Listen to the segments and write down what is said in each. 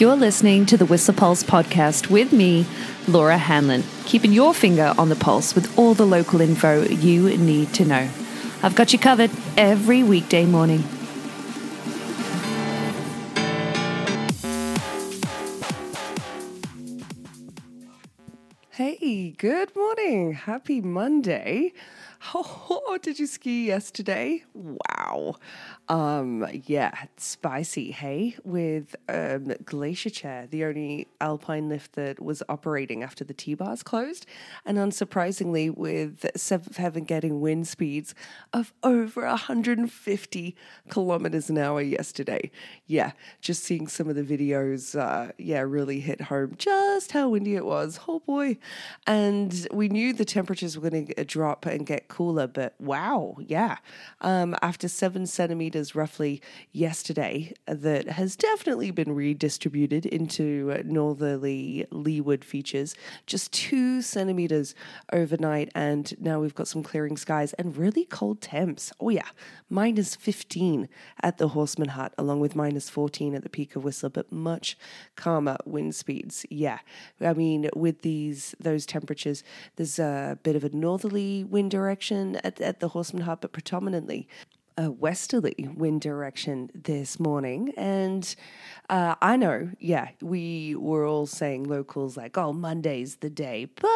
You're listening to the Whistler Pulse podcast with me, Laura Hanlon, keeping your finger on the pulse with all the local info you need to know. I've got you covered every weekday morning. Hey, good morning. Happy Monday. Oh, did you ski yesterday? Wow. Um, yeah, spicy, hey, with um, Glacier Chair, the only alpine lift that was operating after the T bars closed. And unsurprisingly, with Seventh Heaven getting wind speeds of over 150 kilometers an hour yesterday. Yeah, just seeing some of the videos, uh, yeah, really hit home just how windy it was. Oh boy. And we knew the temperatures were going to drop and get cooler, but wow, yeah. Um, after seven centimeters roughly yesterday uh, that has definitely been redistributed into uh, northerly leeward features, just two centimeters overnight. And now we've got some clearing skies and really cold temps. Oh, yeah, minus 15 at the Horstman Hut, along with minus 14 at the peak of Whistler, but much calmer wind speeds. Yeah, I mean, with these those temperatures, there's a bit of a northerly wind direction at, at the Horstman Hut, but predominantly a westerly wind direction this morning. And uh, I know, yeah, we were all saying locals like, oh, Monday's the day. But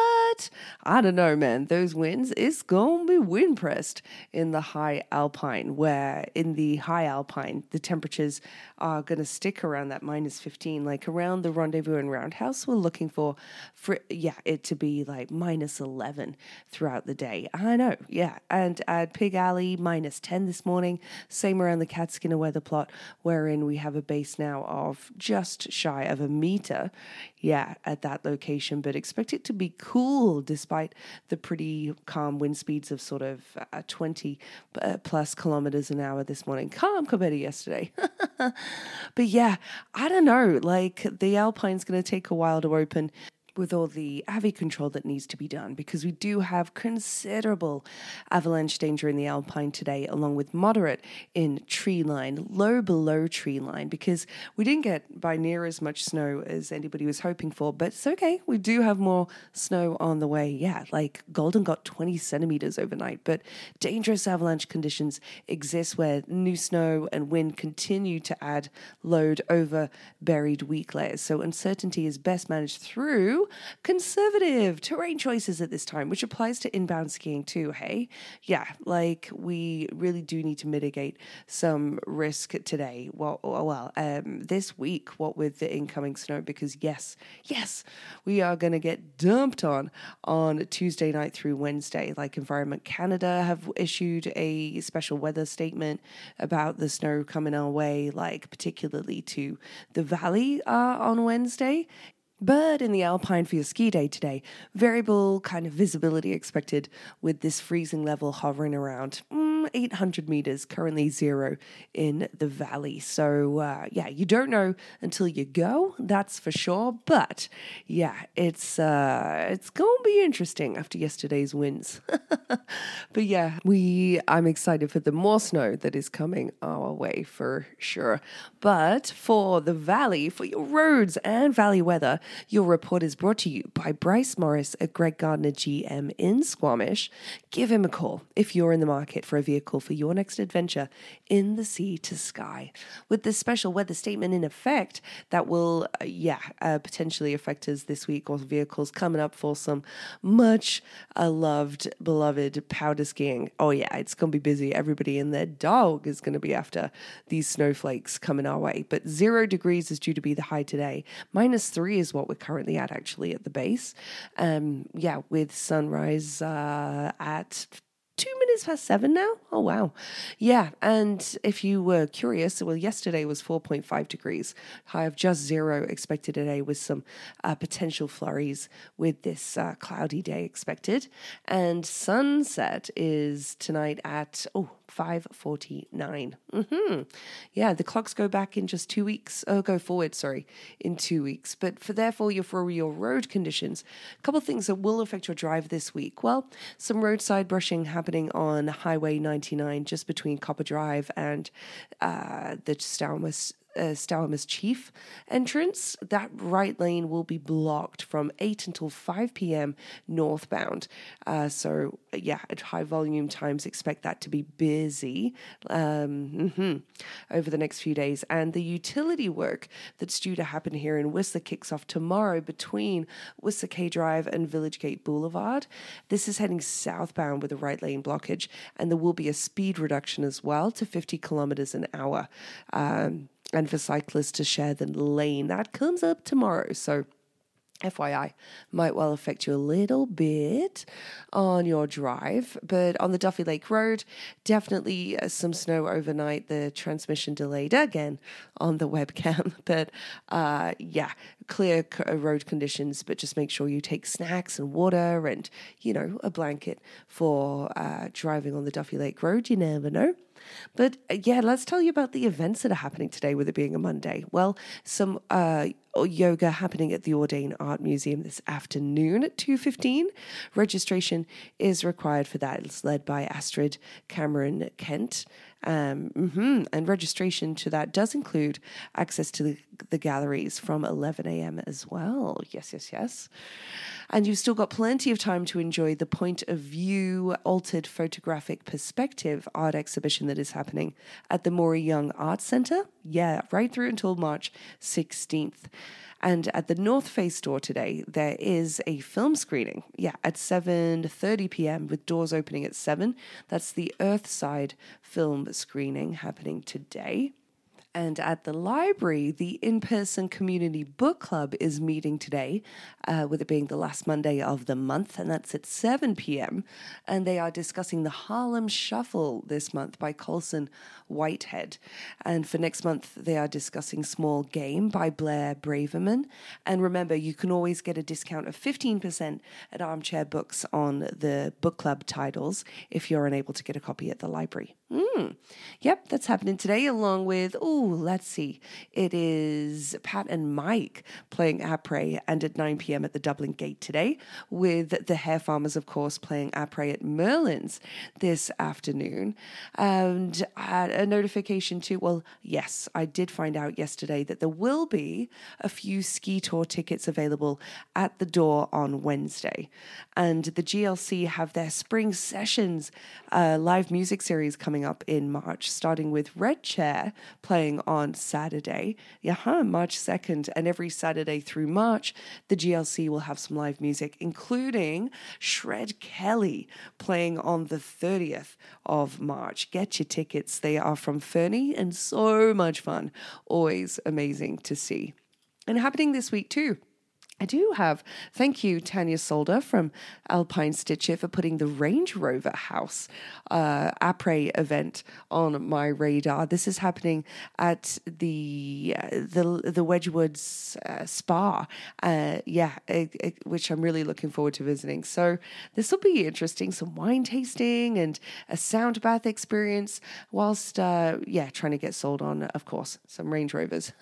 I don't know, man. Those winds, it's going to be wind pressed in the high alpine, where in the high alpine, the temperatures are to stick around that minus 15. Like around the rendezvous and roundhouse, we're looking for, for yeah, it to be like minus 11 throughout the day. I know, yeah. And at Pig Alley, minus 10 this morning. Same around the Catskinner weather plot, wherein we have a base now of just shy of a meter. Yeah, at that location, but expect it to be cool despite the pretty calm wind speeds of sort of uh, 20 uh, plus kilometers an hour this morning. Calm compared to yesterday. but yeah, I don't know. Like the Alpine's going to take a while to open with all the AVI control that needs to be done because we do have considerable avalanche danger in the Alpine today, along with moderate in tree line, low below tree line, because we didn't get by near as much snow as anybody was hoping for, but it's okay. We do have more snow on the way. Yeah, like Golden got 20 centimeters overnight, but dangerous avalanche conditions exist where new snow and wind continue to add load over buried weak layers. So uncertainty is best managed through conservative terrain choices at this time, which applies to inbound skiing too, hey? Yeah, like we really do need to mitigate some risk today. Well, oh, well, um, this week, what with the incoming snow, because yes, yes, we are going to get dumped on on Tuesday night through Wednesday. Like Environment Canada have issued a special weather statement about the snow coming our way, like particularly to the valley uh, on Wednesday. But in the Alpine for your ski day today, variable kind of visibility expected with this freezing level hovering around mm, 800 meters, currently zero in the valley. So, uh, yeah, you don't know until you go, that's for sure. But yeah, it's, uh, it's going to be interesting after yesterday's wins. but yeah, we, I'm excited for the more snow that is coming our way for sure. But for the valley, for your roads and valley weather, your report is brought to you by Bryce Morris at Greg Gardner GM in Squamish. Give him a call if you're in the market for a vehicle for your next adventure in the sea to sky. With this special weather statement in effect, that will, uh, yeah, uh, potentially affect us this week or vehicles coming up for some much uh, loved, beloved powder skiing. Oh, yeah, it's going to be busy. Everybody and their dog is going to be after these snowflakes coming our way. But zero degrees is due to be the high today. Minus three is what what we're currently at actually at the base. Um, yeah, with sunrise uh, at two minutes past seven now. Oh, wow. Yeah. And if you were curious, well, yesterday was 4.5 degrees, high of just zero expected today with some uh, potential flurries with this uh, cloudy day expected. And sunset is tonight at, oh, 549. Mm-hmm. Yeah, the clocks go back in just two weeks. Oh, go forward, sorry, in two weeks. But for therefore, your, for your road conditions, a couple of things that will affect your drive this week. Well, some roadside brushing happening on Highway 99 just between Copper Drive and uh, the Stawamus uh, Chief entrance. That right lane will be blocked from 8 until 5 p.m. northbound. Uh, so, yeah, at high volume times, expect that to be busy um, mm-hmm, over the next few days. And the utility work that's due to happen here in Whistler kicks off tomorrow between Whistler K Drive and Village Gate Boulevard. This is heading southbound with a right lane blockage, and there will be a speed reduction as well to 50 kilometers an hour. Um, and for cyclists to share the lane. That comes up tomorrow. So FYI, might well affect you a little bit on your drive. But on the Duffey Lake Road, definitely uh, some snow overnight. The transmission delayed again on the webcam. But uh, yeah, clear uh, road conditions. But just make sure you take snacks and water and, you know, a blanket for uh, driving on the Duffey Lake Road. You never know. But uh, yeah, let's tell you about the events that are happening today with it being a Monday. Well, some uh, yoga happening at the Audain Art Museum this afternoon at 2.15. Registration is required for that. It's led by Astrid Cameron Kent. Um, mm-hmm. And registration to that does include access to the, the galleries from 11 a.m. as well. Yes, yes, yes. And you've still got plenty of time to enjoy the point of view altered photographic perspective art exhibition that is happening at the Maury Young Arts Centre. Yeah, right through until March 16th. And at the North Face store today, there is a film screening. Yeah, at 7:30 p.m. with doors opening at 7. That's the Earthside film screening happening today. And at the library, the in person community book club is meeting today, uh, with it being the last Monday of the month, and that's at 7 p.m. And they are discussing the Harlem Shuffle this month by Colson Whitehead. And for next month, they are discussing Small Game by Blair Braverman. And remember, you can always get a discount of 15% at Armchair Books on the book club titles if you're unable to get a copy at the library. Mm. Yep, that's happening today, along with, oh, let's see, it is Pat and Mike playing Après and at 9 p.m. at the Dublin Gate today, with the Hair Farmers, of course, playing Après at Merlin's this afternoon. And a notification too, well, yes, I did find out yesterday that there will be a few ski tour tickets available at the door on Wednesday. And the GLC have their spring sessions uh, live music series coming up in March, starting with Red Chair playing on Saturday. Yeah, March 2nd. And every Saturday through March, the GLC will have some live music, including Shred Kelly playing on the 30th of March. Get your tickets. They are from Fernie and so much fun. Always amazing to see. And happening this week too. I do have. Thank you, Tanya Solder from Alpine Stitcher, for putting the Range Rover House uh, Après event on my radar. This is happening at the uh, the the Wedgwoods uh, Spa. Uh, yeah, it, it, which I'm really looking forward to visiting. So this will be interesting. Some wine tasting and a sound bath experience, whilst uh, yeah, trying to get sold on, of course, some Range Rovers.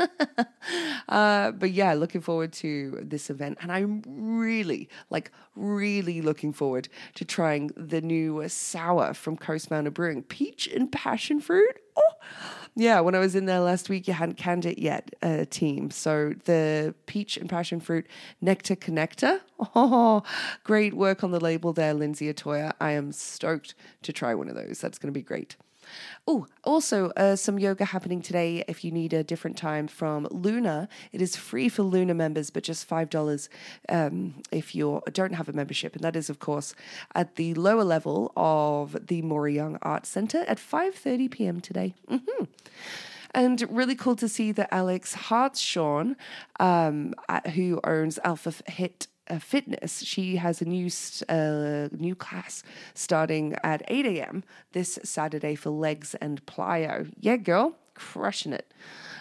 Uh, but yeah, looking forward to this event. And I'm really, like, really looking forward to trying the new sour from Coast Mountain Brewing peach and passion fruit. Oh, yeah, when I was in there last week, you hadn't canned it yet, uh, team. So the peach and passion fruit nectar connector. Oh, great work on the label there, Lindsay Atoya. I am stoked to try one of those. That's going to be great. Oh, also uh, some yoga happening today. If you need a different time from Luna, it is free for Luna members, but just five dollars um, if you don't have a membership, and that is of course at the lower level of the Maury Young Arts Centre at five thirty p.m. today. Mm-hmm. And really cool to see that Alex Hartshorn, um, who owns Alpha Hit uh, fitness. She has a new uh, new class starting at 8 a.m. this Saturday for legs and plyo. Yeah, girl, crushing it.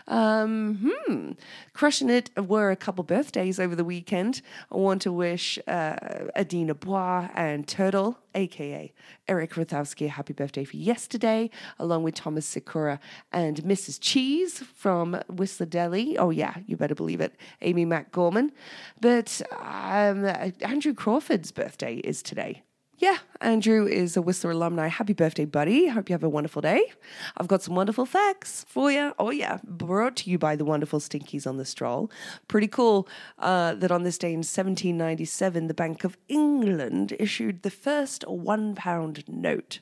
Um, hmm, crushing it were a couple birthdays over the weekend. I want to wish uh, Adina Bois and Turtle, aka Eric Rothowski, a happy birthday for yesterday, along with Thomas Sikora and Mrs. Cheese from Whistler Deli. Oh, yeah, you better believe it. Amy Mac Gorman. But um, Andrew Crawford's birthday is today. Yeah, Andrew is a Whistler alumni. Happy birthday, buddy. Hope you have a wonderful day. I've got some wonderful facts for you. Oh, yeah. Brought to you by the wonderful Stinkies on the Stroll. Pretty cool uh, that on this day in 1797, the Bank of England issued the first one pound note.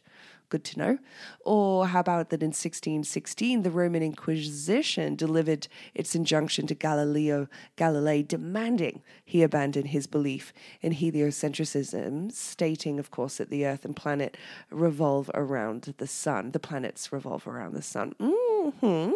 Good to know. Or how about that in 1616, the Roman Inquisition delivered its injunction to Galileo Galilei demanding he abandon his belief in heliocentrism, stating, of course, that the Earth and planet revolve around the sun. The planets revolve around the sun. hmm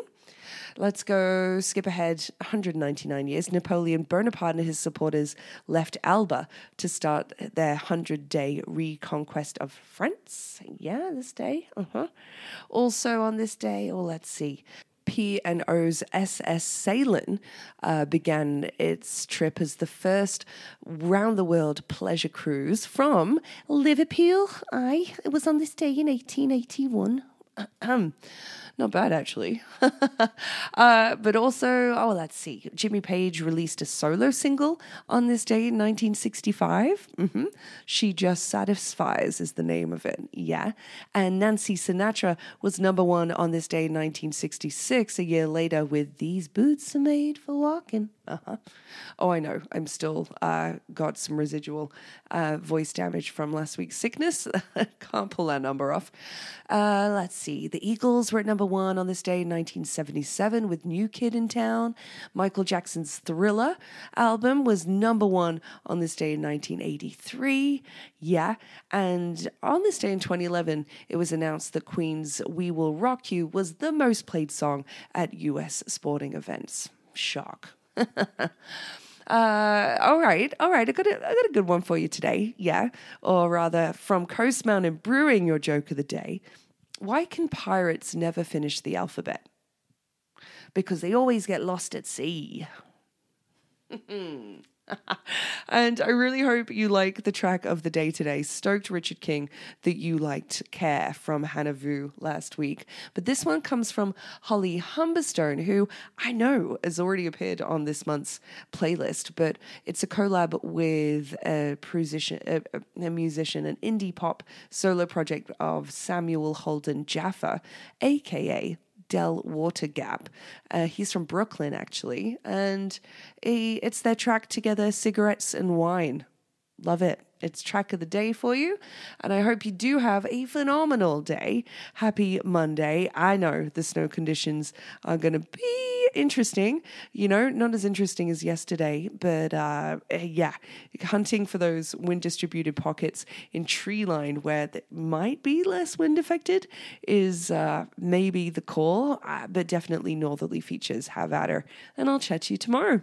Let's go skip ahead 199 years. Napoleon Bonaparte and his supporters left Elba to start their 100 day reconquest of France. Yeah, this day. Uh-huh. Also on this day, or oh, let's see. P and O's SS Ceylon uh, began its trip as the first round the world pleasure cruise from Liverpool. Aye, it was on this day in 1881. Not bad, actually. uh, but also, oh, let's see. Jimmy Page released a solo single on this day in 1965. Mm-hmm. She Just Satisfies is the name of it. Yeah. And Nancy Sinatra was number one on this day in 1966, a year later, with These Boots Are Made for Walking. Uh-huh. Oh, I know. I'm still uh, got some residual uh, voice damage from last week's sickness. Can't pull that number off. Uh, let's see. The Eagles were at number one on this day in 1977 with New Kid in Town. Michael Jackson's Thriller album was number one on this day in 1983. Yeah. And on this day in 2011, it was announced that Queen's We Will Rock You was the most played song at US sporting events. Shock. uh, all right, all right. I got a, I got a good one for you today. Yeah, or rather, from Coast Mountain Brewing, your joke of the day. Why can pirates never finish the alphabet? Because they always get lost at sea. and I really hope you like the track of the day today, Stoked Richard King, that you liked Care from Hannah Vu last week. But this one comes from Holly Humberstone, who I know has already appeared on this month's playlist, but it's a collab with a, a, a musician, an indie pop solo project of Samuel Holden Jaffe, aka Del Water Gap. Uh, he's from Brooklyn, actually, and he, it's their track together, Cigarettes and Wine. Love it. It's track of the day for you. And I hope you do have a phenomenal day. Happy Monday. I know the snow conditions are going to be interesting, you know, not as interesting as yesterday, but uh, yeah, hunting for those wind distributed pockets in tree line where there might be less wind affected is uh, maybe the call, uh, but definitely northerly features have at her. And I'll chat to you tomorrow.